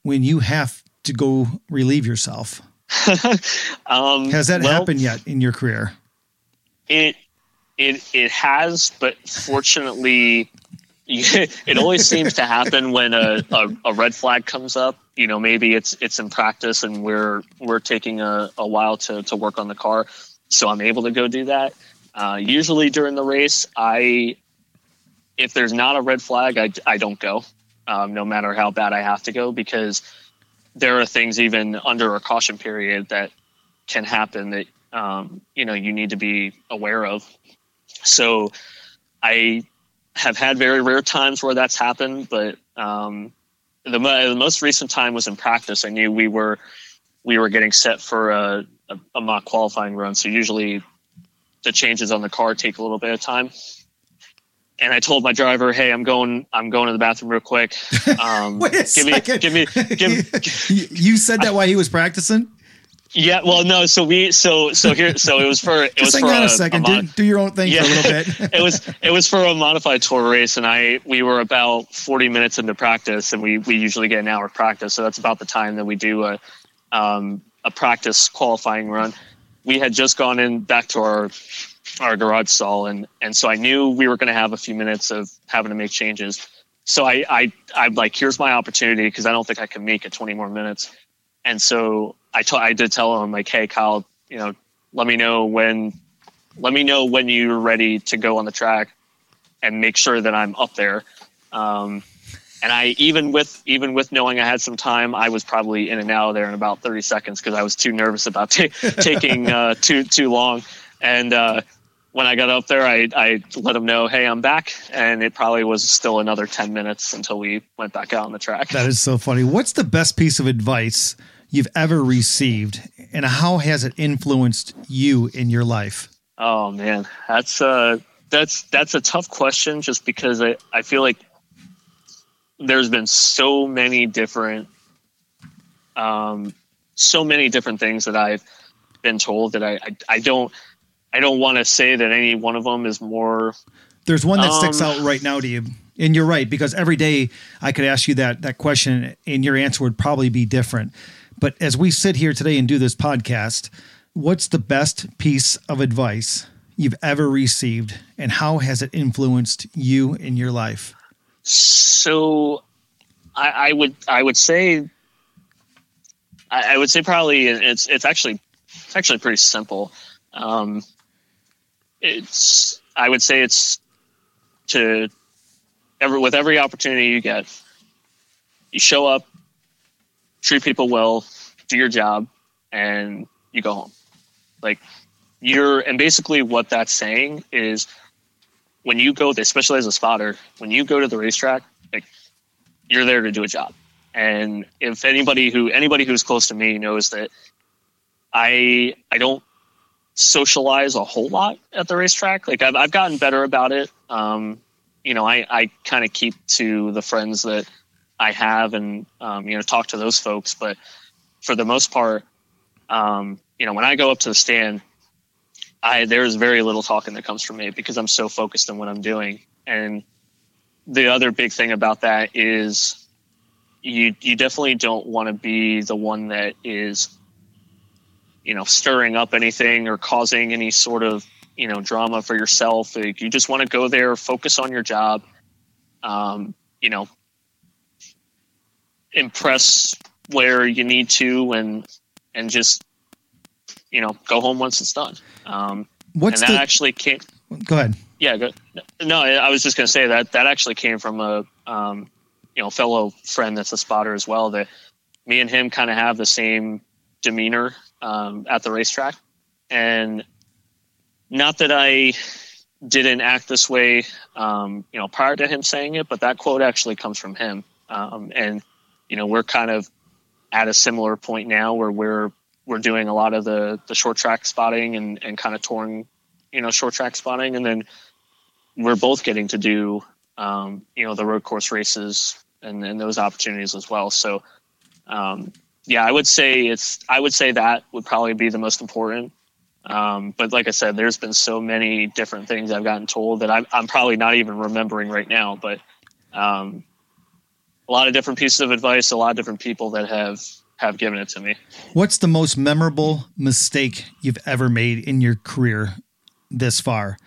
Speaker 2: when you have to go relieve yourself? *laughs* um, Has that well, happened yet in your career?
Speaker 4: It it it has, but fortunately, *laughs* it always seems to happen when a, a, a, red flag comes up. You know, maybe it's it's in practice and we're we're taking a, a while to to work on the car, so I'm able to go do that. Uh, usually during the race, I if there's not a red flag, I I don't go, um, no matter how bad I have to go because there are things even under a caution period that can happen that um, you know you need to be aware of. So I have had very rare times where that's happened, but um, the, the, most recent time was in practice. I knew we were we were getting set for a, a, a mock qualifying run, so usually the changes on the car take a little bit of time and I told my driver, "Hey, I'm going. I'm going to the bathroom real quick. *laughs*
Speaker 2: Um, Wait a give second.
Speaker 4: me, give me, *laughs* give."
Speaker 2: you said that while he was practicing.
Speaker 4: Yeah, well, no. So we, so so here, so it was for it
Speaker 2: Just
Speaker 4: was for
Speaker 2: a, a second. A mod- do, do, your own thing yeah. for a little bit. *laughs*
Speaker 4: it was it was for a modified tour race, and I we were about forty minutes into practice, and we we usually get an hour of practice, so that's about the time that we do a um, a practice qualifying run. We had just gone in back to our our garage stall, and and so I knew we were going to have a few minutes of having to make changes. So I I I'm like, here's my opportunity because I don't think I can make it 20 more minutes. And so I told I did tell him like, hey Kyle, you know, let me know when let me know when you're ready to go on the track, and make sure that I'm up there. Um, and I even with even with knowing I had some time, I was probably in and out of there in about 30 seconds because I was too nervous about *laughs* t- taking uh, too too long. And uh, when I got up there, I, I let him know, hey, I'm back. And it probably was still another 10 minutes until we went back out on the track.
Speaker 2: That is so funny. What's the best piece of advice you've ever received, and how has it influenced you in your life?
Speaker 4: Oh, man. That's, uh, that's, that's a tough question just because I, I feel like there's been so many different, um, so many different things that I've been told that I, I, I don't, I don't want to say that any one of them is more.
Speaker 2: There's one that sticks um, out right now to you, and you're right because every day I could ask you that that question, and your answer would probably be different. But as we sit here today and do this podcast, what's the best piece of advice you've ever received, and how has it influenced you in your life?
Speaker 4: So, I, I would I would say I, I, would say probably it's it's actually it's actually pretty simple. Um, it's I would say it's to every with every opportunity you get, you show up, treat people well, do your job, and you go home. Like you're and basically what that's saying is when you go especially as a spotter, when you go to the racetrack, like you're there to do a job. And if anybody who anybody who's close to me knows that I I don't socialize a whole lot at the racetrack. Like I've, I've gotten better about it. Um, you know, I, I kind of keep to the friends that I have and, um, you know, talk to those folks. But for the most part, um, you know, when I go up to the stand, I, there's very little talking that comes from me because I'm so focused on what I'm doing. And the other big thing about that is you, you definitely don't want to be the one that is you know stirring up anything or causing any sort of you know drama for yourself like, you just want to go there focus on your job um, you know impress where you need to and and just you know go home once it's done um,
Speaker 2: what's
Speaker 4: and that
Speaker 2: the,
Speaker 4: actually came
Speaker 2: Go ahead.
Speaker 4: Yeah, go, no, I was just going to say that that actually came from a um, you know fellow friend that's a spotter as well. That me and him kind of have the same demeanor um, at the racetrack, and not that I didn't act this way, um, you know, prior to him saying it, but that quote actually comes from him, um, and you know we're kind of at a similar point now where we're we're doing a lot of the the short track spotting and and kind of touring, you know, short track spotting, and then we're both getting to do um, you know the road course races and, and those opportunities as well. So um, yeah, I would say it's I would say that would probably be the most important. Um, but like I said, there's been so many different things I've gotten told that I'm, I'm probably not even remembering right now. But um, a lot of different pieces of advice, a lot of different people that have have given it to me.
Speaker 2: What's the most memorable mistake you've ever made in your career this far?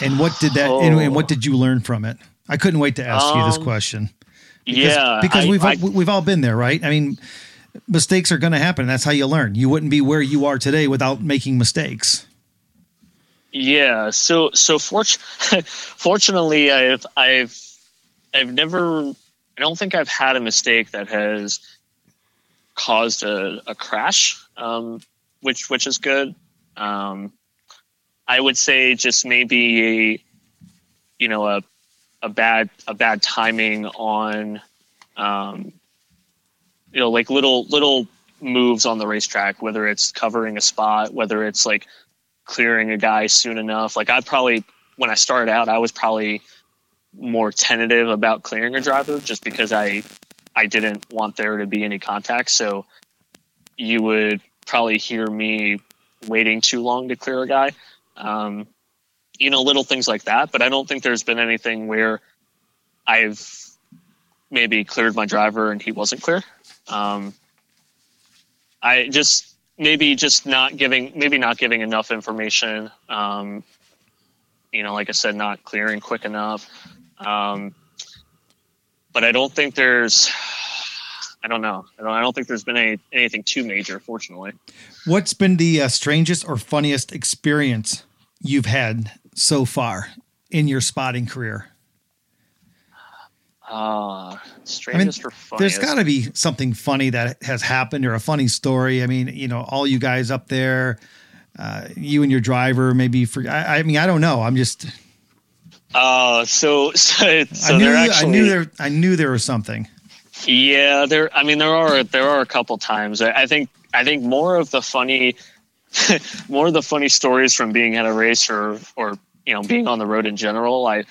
Speaker 2: And what did that? And, and what did you learn from it? I couldn't wait to ask you this
Speaker 4: Um,
Speaker 2: question. Because,
Speaker 4: yeah,
Speaker 2: because
Speaker 4: I-
Speaker 2: we've
Speaker 4: I-
Speaker 2: we've all been there, right? I mean, mistakes are going to happen. That's how you learn. You wouldn't be where you are today without making mistakes.
Speaker 4: Yeah. So so fort- *laughs* fortunately, I've I've I've never. I don't think I've had a mistake that has caused a, a crash, um, which which is good. Um, I would say just maybe a you know a a bad a bad timing on um, you know like little little moves on the racetrack, whether it's covering a spot, whether it's like clearing a guy soon enough. Like I probably when I started out, I was probably more tentative about clearing a driver just because I I didn't want there to be any contact. So you would probably hear me waiting too long to clear a guy. Um, you know, little things like that. But I don't think there's been anything where I've maybe cleared my driver and he wasn't clear. Um, I just maybe just not giving maybe not giving enough information. Um, you know, like I said, not clearing quick enough. Um, but I don't think there's. I don't know. I don't, I don't think there's been any, anything too major, fortunately.
Speaker 2: What's been the uh, strangest or funniest experience you've had so far in your spotting career?
Speaker 4: Uh, strangest or
Speaker 2: There's
Speaker 4: funniest.
Speaker 2: got to be something funny that has happened or a funny story. I mean, you know, all you guys up there, uh, you and your driver, maybe for, I, I mean, I don't know. I'm just,
Speaker 4: Uh, so *laughs* so, so
Speaker 2: I knew,
Speaker 4: actually
Speaker 2: I knew there, I knew there was something.
Speaker 4: Yeah, there. I mean, there are there are a couple times. I, I think I think more of the funny, *laughs* more of the funny stories from being at a race or or you know being on the road in general. I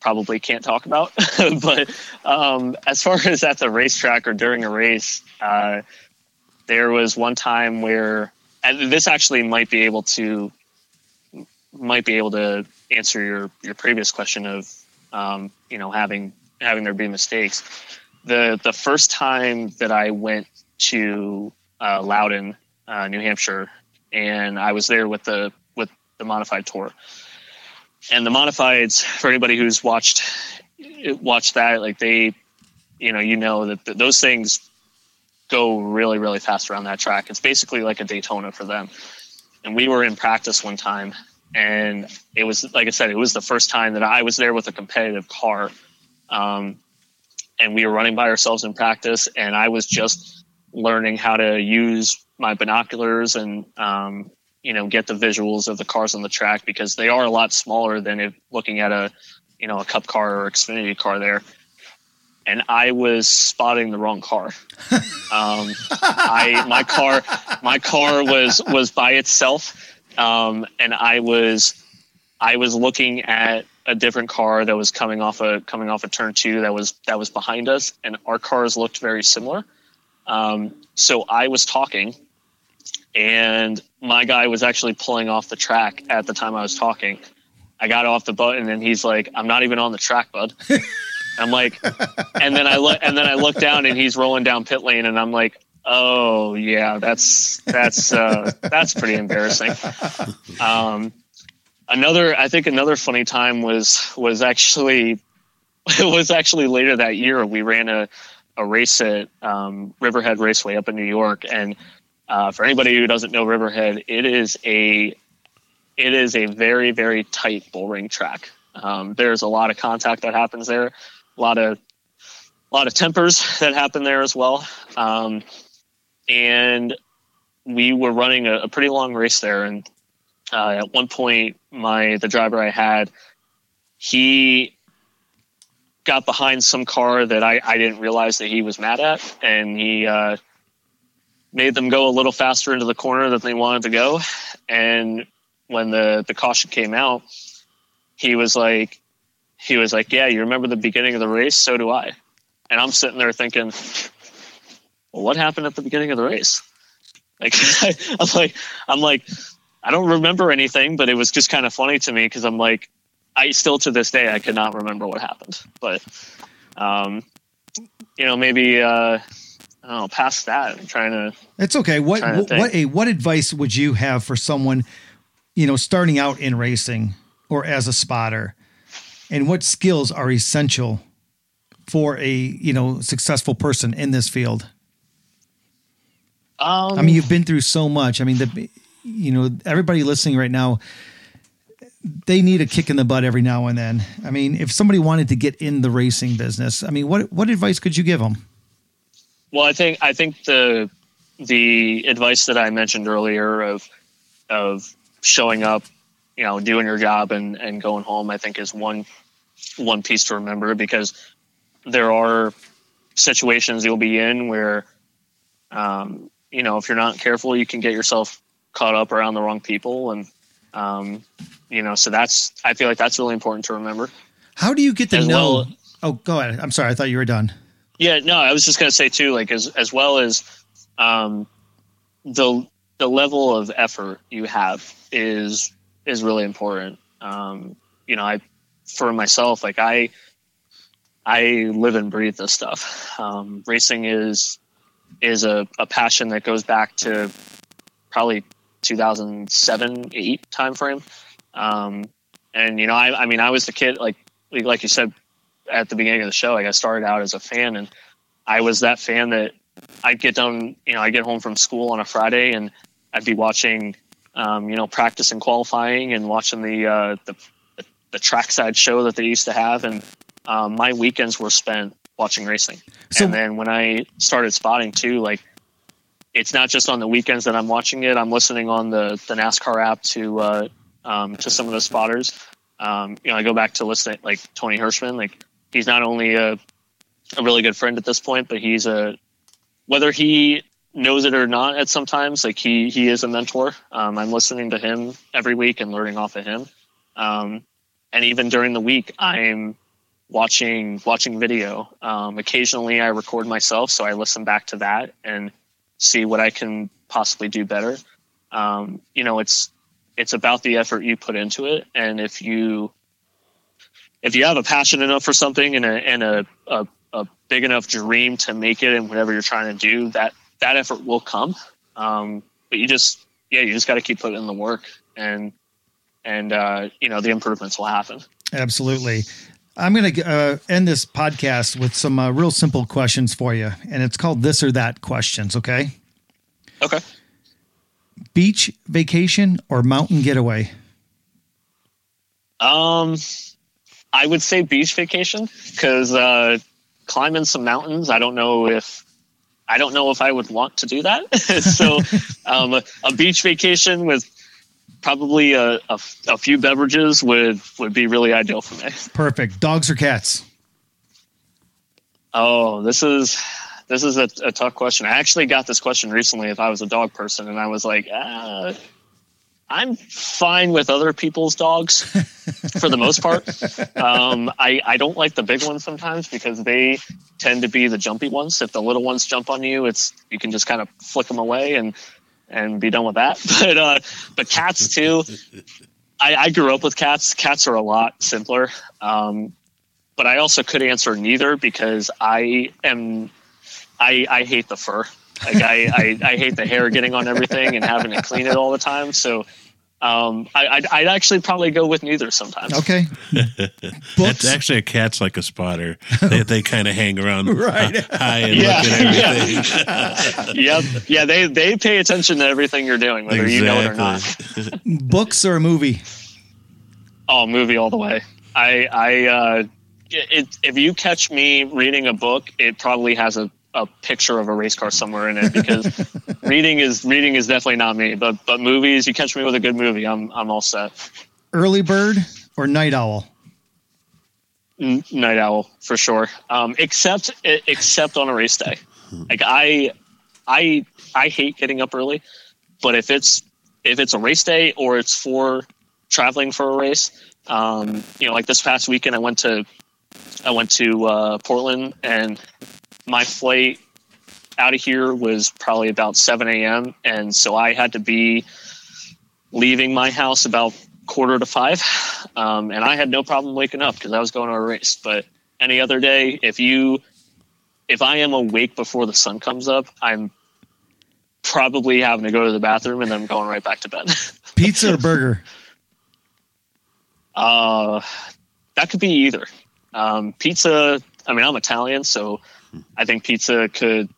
Speaker 4: probably can't talk about. *laughs* but um, as far *laughs* as at the racetrack or during a race, uh, there was one time where this actually might be able to might be able to answer your your previous question of um, you know having having there be mistakes the the first time that I went to uh, Loudon, uh, New Hampshire, and I was there with the with the modified tour. And the modifieds, for anybody who's watched watched that, like they, you know, you know that th- those things go really really fast around that track. It's basically like a Daytona for them. And we were in practice one time, and it was like I said, it was the first time that I was there with a competitive car. Um, and we were running by ourselves in practice and i was just learning how to use my binoculars and um, you know get the visuals of the cars on the track because they are a lot smaller than if looking at a you know a cup car or xfinity car there. And i was spotting the wrong car. *laughs* Um, i my car my car was was by itself. Um, and i was i was looking at a different car that was coming off a coming off a turn two that was that was behind us, and our cars looked very similar. Um, so I was talking, and my guy was actually pulling off the track at the time I was talking. I got off the button, and he's like, "I'm not even on the track, bud." *laughs* I'm like, and then I look, and then I look down, and he's rolling down pit lane, and I'm like, "Oh yeah, that's that's uh, that's pretty embarrassing." Um, another i think another funny time was was actually it *laughs* was actually later that year we ran a, a race at um, riverhead raceway up in new york and uh, for anybody who doesn't know riverhead it is a it is a very very tight bull ring track. Um, there's a lot of contact that happens there, a lot of a lot of tempers that happen there as well. Um, and we were running a, a, pretty long race there, and uh, at one point, my the driver I had, he got behind some car that I, I didn't realize that he was mad at, and he uh, made them go a little faster into the corner than they wanted to go. And when the the caution came out, he was like, he was like, "Yeah, you remember the beginning of the race? So do I." And I'm sitting there thinking, well, what happened at the beginning of the race? Like, *laughs* I'm like, I'm like, I don't remember anything, but it was just kind of funny to me because I'm like, I still to this day I cannot remember what happened. But, um, you know, maybe uh, I don't know. Past that, I'm trying to.
Speaker 2: It's okay. What what what, a, what advice would you have for someone, you know, starting out in racing or as a spotter, and what skills are essential for a you know successful person in this field? Um, I mean, you've been through so much. I mean, the you know everybody listening right now, they need a kick in the butt every now and then. I mean, if somebody wanted to get in the racing business, I mean, what what advice could you give them?
Speaker 4: Well, I think I think the the advice that I mentioned earlier of of showing up, you know, doing your job and and going home, I think is one one piece to remember because there are situations you'll be in where, um, you know, if you're not careful, you can get yourself caught up around the wrong people. And, um, you know, so that's, I feel like that's really important to remember.
Speaker 2: How do you get to as know? Well, oh, go ahead. I'm sorry. I thought you were done.
Speaker 4: Yeah, no, I was just to say too, like as, as well as, um, the, the level of effort you have is, is really important. Um, you know, I, for myself, like I, I live and breathe this stuff. Um, racing is is a, a passion that goes back to probably 2007 8 timeframe. Um, and you know, I, I mean, I was the kid like like you said at the beginning of the show. Like I started out as a fan, and I was that fan that I'd get done. You know, I get home from school on a Friday, and I'd be watching, um, you know, practice and qualifying, and watching the uh, the the trackside show that they used to have, and um, my weekends were spent watching racing. So, and then when I started spotting too, like it's not just on the weekends that I'm watching it. I'm listening on the the NASCAR app to uh, um, to some of the spotters. Um, you know, I go back to listen like Tony Hirschman. Like he's not only a a really good friend at this point, but he's a whether he knows it or not at sometimes like he he is a mentor um, i'm listening to him every week and learning off of him um, and even during the week i'm watching watching video. Um, occasionally, I record myself, so I listen back to that and see what I can possibly do better. Um, you know, it's it's about the effort you put into it, and if you if you have a passion enough for something and a and a, a, a big enough dream to make it and whatever you're trying to do, that that effort will come. Um, but you just yeah, you just got to keep putting in the work and and uh, you know the improvements will happen.
Speaker 2: Absolutely. I'm going to uh, end this podcast with some uh, real simple questions for you, and it's called this or that questions. Okay.
Speaker 4: Okay.
Speaker 2: Beach vacation or mountain getaway?
Speaker 4: Um, I would say beach vacation because uh, climbing some mountains. I don't know if I don't know if I would want to do that. *laughs* so, *laughs* um, a, a beach vacation with probably a, a, a, few beverages would would be really ideal for me.
Speaker 2: Perfect. Dogs or cats?
Speaker 4: Oh, this is this is a, a, tough question. I actually got this question recently. If I was a dog person, and I was like, ah, I'm fine with other people's dogs for the most part. *laughs* Um, I I don't like the big ones sometimes because they tend to be the jumpy ones. If the little ones jump on you, it's you can just kind of flick them away and and be done with that. *laughs* But uh, but cats too. I, I grew up with cats. Cats are a lot simpler. Um, but I also could answer neither because I am I I hate the fur. Like I, I, I hate the hair getting on everything and having to clean it all the time. So Um, I, I'd, I'd actually probably go with neither sometimes.
Speaker 2: Okay. *laughs*
Speaker 3: It's
Speaker 2: Books.
Speaker 3: actually a cat's like a spotter. They, they kind of hang around *laughs*
Speaker 2: Right.
Speaker 3: high and
Speaker 4: Yeah,
Speaker 3: look at *laughs* everything.
Speaker 4: Yep. Yeah, they they pay attention to everything you're doing, whether you know it or not.
Speaker 2: Books or a movie?
Speaker 4: Oh, movie all the way. I I uh, it, if you catch me reading a book, it probably has a, a picture of a race car somewhere in it because *laughs* reading is reading is definitely not me. But but movies, you catch me with a good movie, I'm I'm all set.
Speaker 2: Early bird or night owl?
Speaker 4: N- Night owl for sure. Um, except except on a race day. Like I I I hate getting up early, but if it's if it's a race day or it's for traveling for a race, um, you know, like this past weekend, I went to I went to uh, Portland and my flight out of here was probably about 7 a.m. And so I had to be leaving my house about quarter to five. Um, and I had no problem waking up because I was going to a race. But any other day, if you, if I am awake before the sun comes up, I'm probably having to go to the bathroom and then I'm going right back to bed. *laughs*
Speaker 2: Pizza or burger?
Speaker 4: Uh, that could be either. Um, pizza. I mean, I'm Italian, so I think pizza could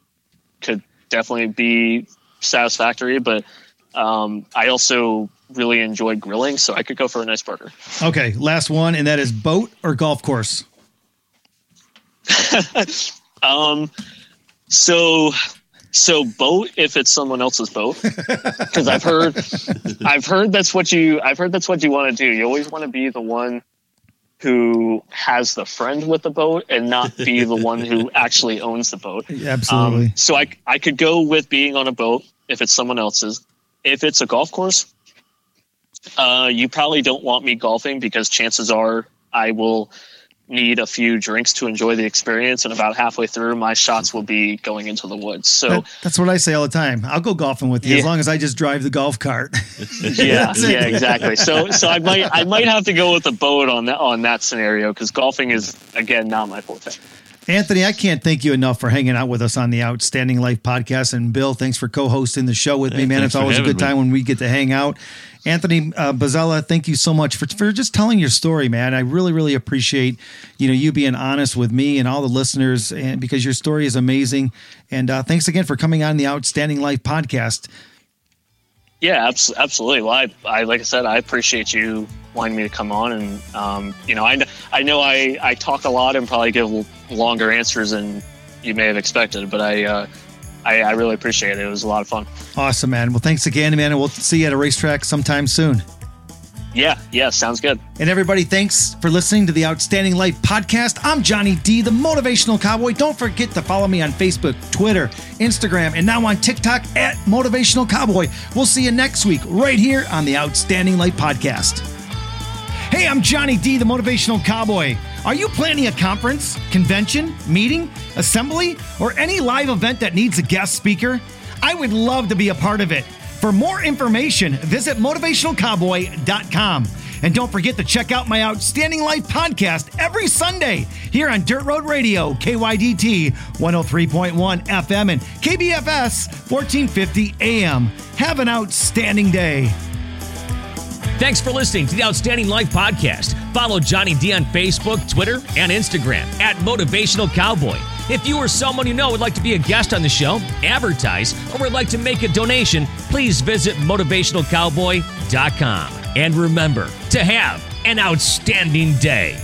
Speaker 4: could definitely be satisfactory. But um, I also really enjoy grilling, so I could go for a nice burger.
Speaker 2: Okay, last one, and that is boat or golf course? *laughs*
Speaker 4: Um, so so boat if it's someone else's boat *laughs* because I've heard I've heard that's what you I've heard that's what you want to do. You always want to be the one who has the friend with the boat and not be the one who *laughs* actually owns the boat.
Speaker 2: Absolutely.
Speaker 4: Um, so I I could go with being on a boat if it's someone else's. If it's a golf course, uh, you probably don't want me golfing because chances are I will need a few drinks to enjoy the experience, and about halfway through, my shots will be going into the woods. So
Speaker 2: That- that's what I say all the time. I'll go golfing with you as long as I just drive the golf cart. *laughs* *laughs*
Speaker 4: yeah, yeah, exactly. So so I might I might have to go with the boat on that on that scenario because golfing is again not my forte.
Speaker 2: Anthony, I can't thank you enough for hanging out with us on the Outstanding Life podcast. And Bill, thanks for co-hosting the show with me, man. It's always a good
Speaker 3: me.
Speaker 2: time when we get to hang out. Anthony uh, Buzzella, thank you so much for, for just telling your story, man. I really, really appreciate you know you being honest with me and all the listeners, and because your story is amazing. And uh, thanks again for coming on the Outstanding Life podcast.
Speaker 4: Yeah, abs- absolutely. Well, I, I like I said, I appreciate you wanting me to come on, and um, you know, I I know I I talk a lot and probably give longer answers than you may have expected, but I uh, I, I really appreciate it. It was a lot of fun.
Speaker 2: Awesome, man. Well, thanks again, man. And we'll see you at a racetrack sometime soon.
Speaker 4: Yeah, yeah, sounds good.
Speaker 2: And everybody, thanks for listening to the Outstanding Life podcast. I'm Johnny D, the motivational cowboy. Don't forget to follow me on Facebook, Twitter, Instagram, and now on TikTok at Motivational Cowboy. We'll see you next week right here on the Outstanding Life podcast. Hey, I'm Johnny D, the motivational cowboy. Are you planning a conference, convention, meeting, assembly, or any live event that needs a guest speaker? I would love to be a part of it. For more information, visit motivationalcowboy.com. And don't forget to check out my Outstanding Life podcast every Sunday here on Dirt Road Radio, KYDT 103.1 FM and KBFS 1450 AM. Have an outstanding day.
Speaker 1: Thanks for listening to the Outstanding Life Podcast. Follow Johnny D on Facebook, Twitter, and Instagram at Motivational Cowboy. If you or someone you know would like to be a guest on the show, advertise, or would like to make a donation, please visit motivationalcowboy.com. And remember to have an outstanding day.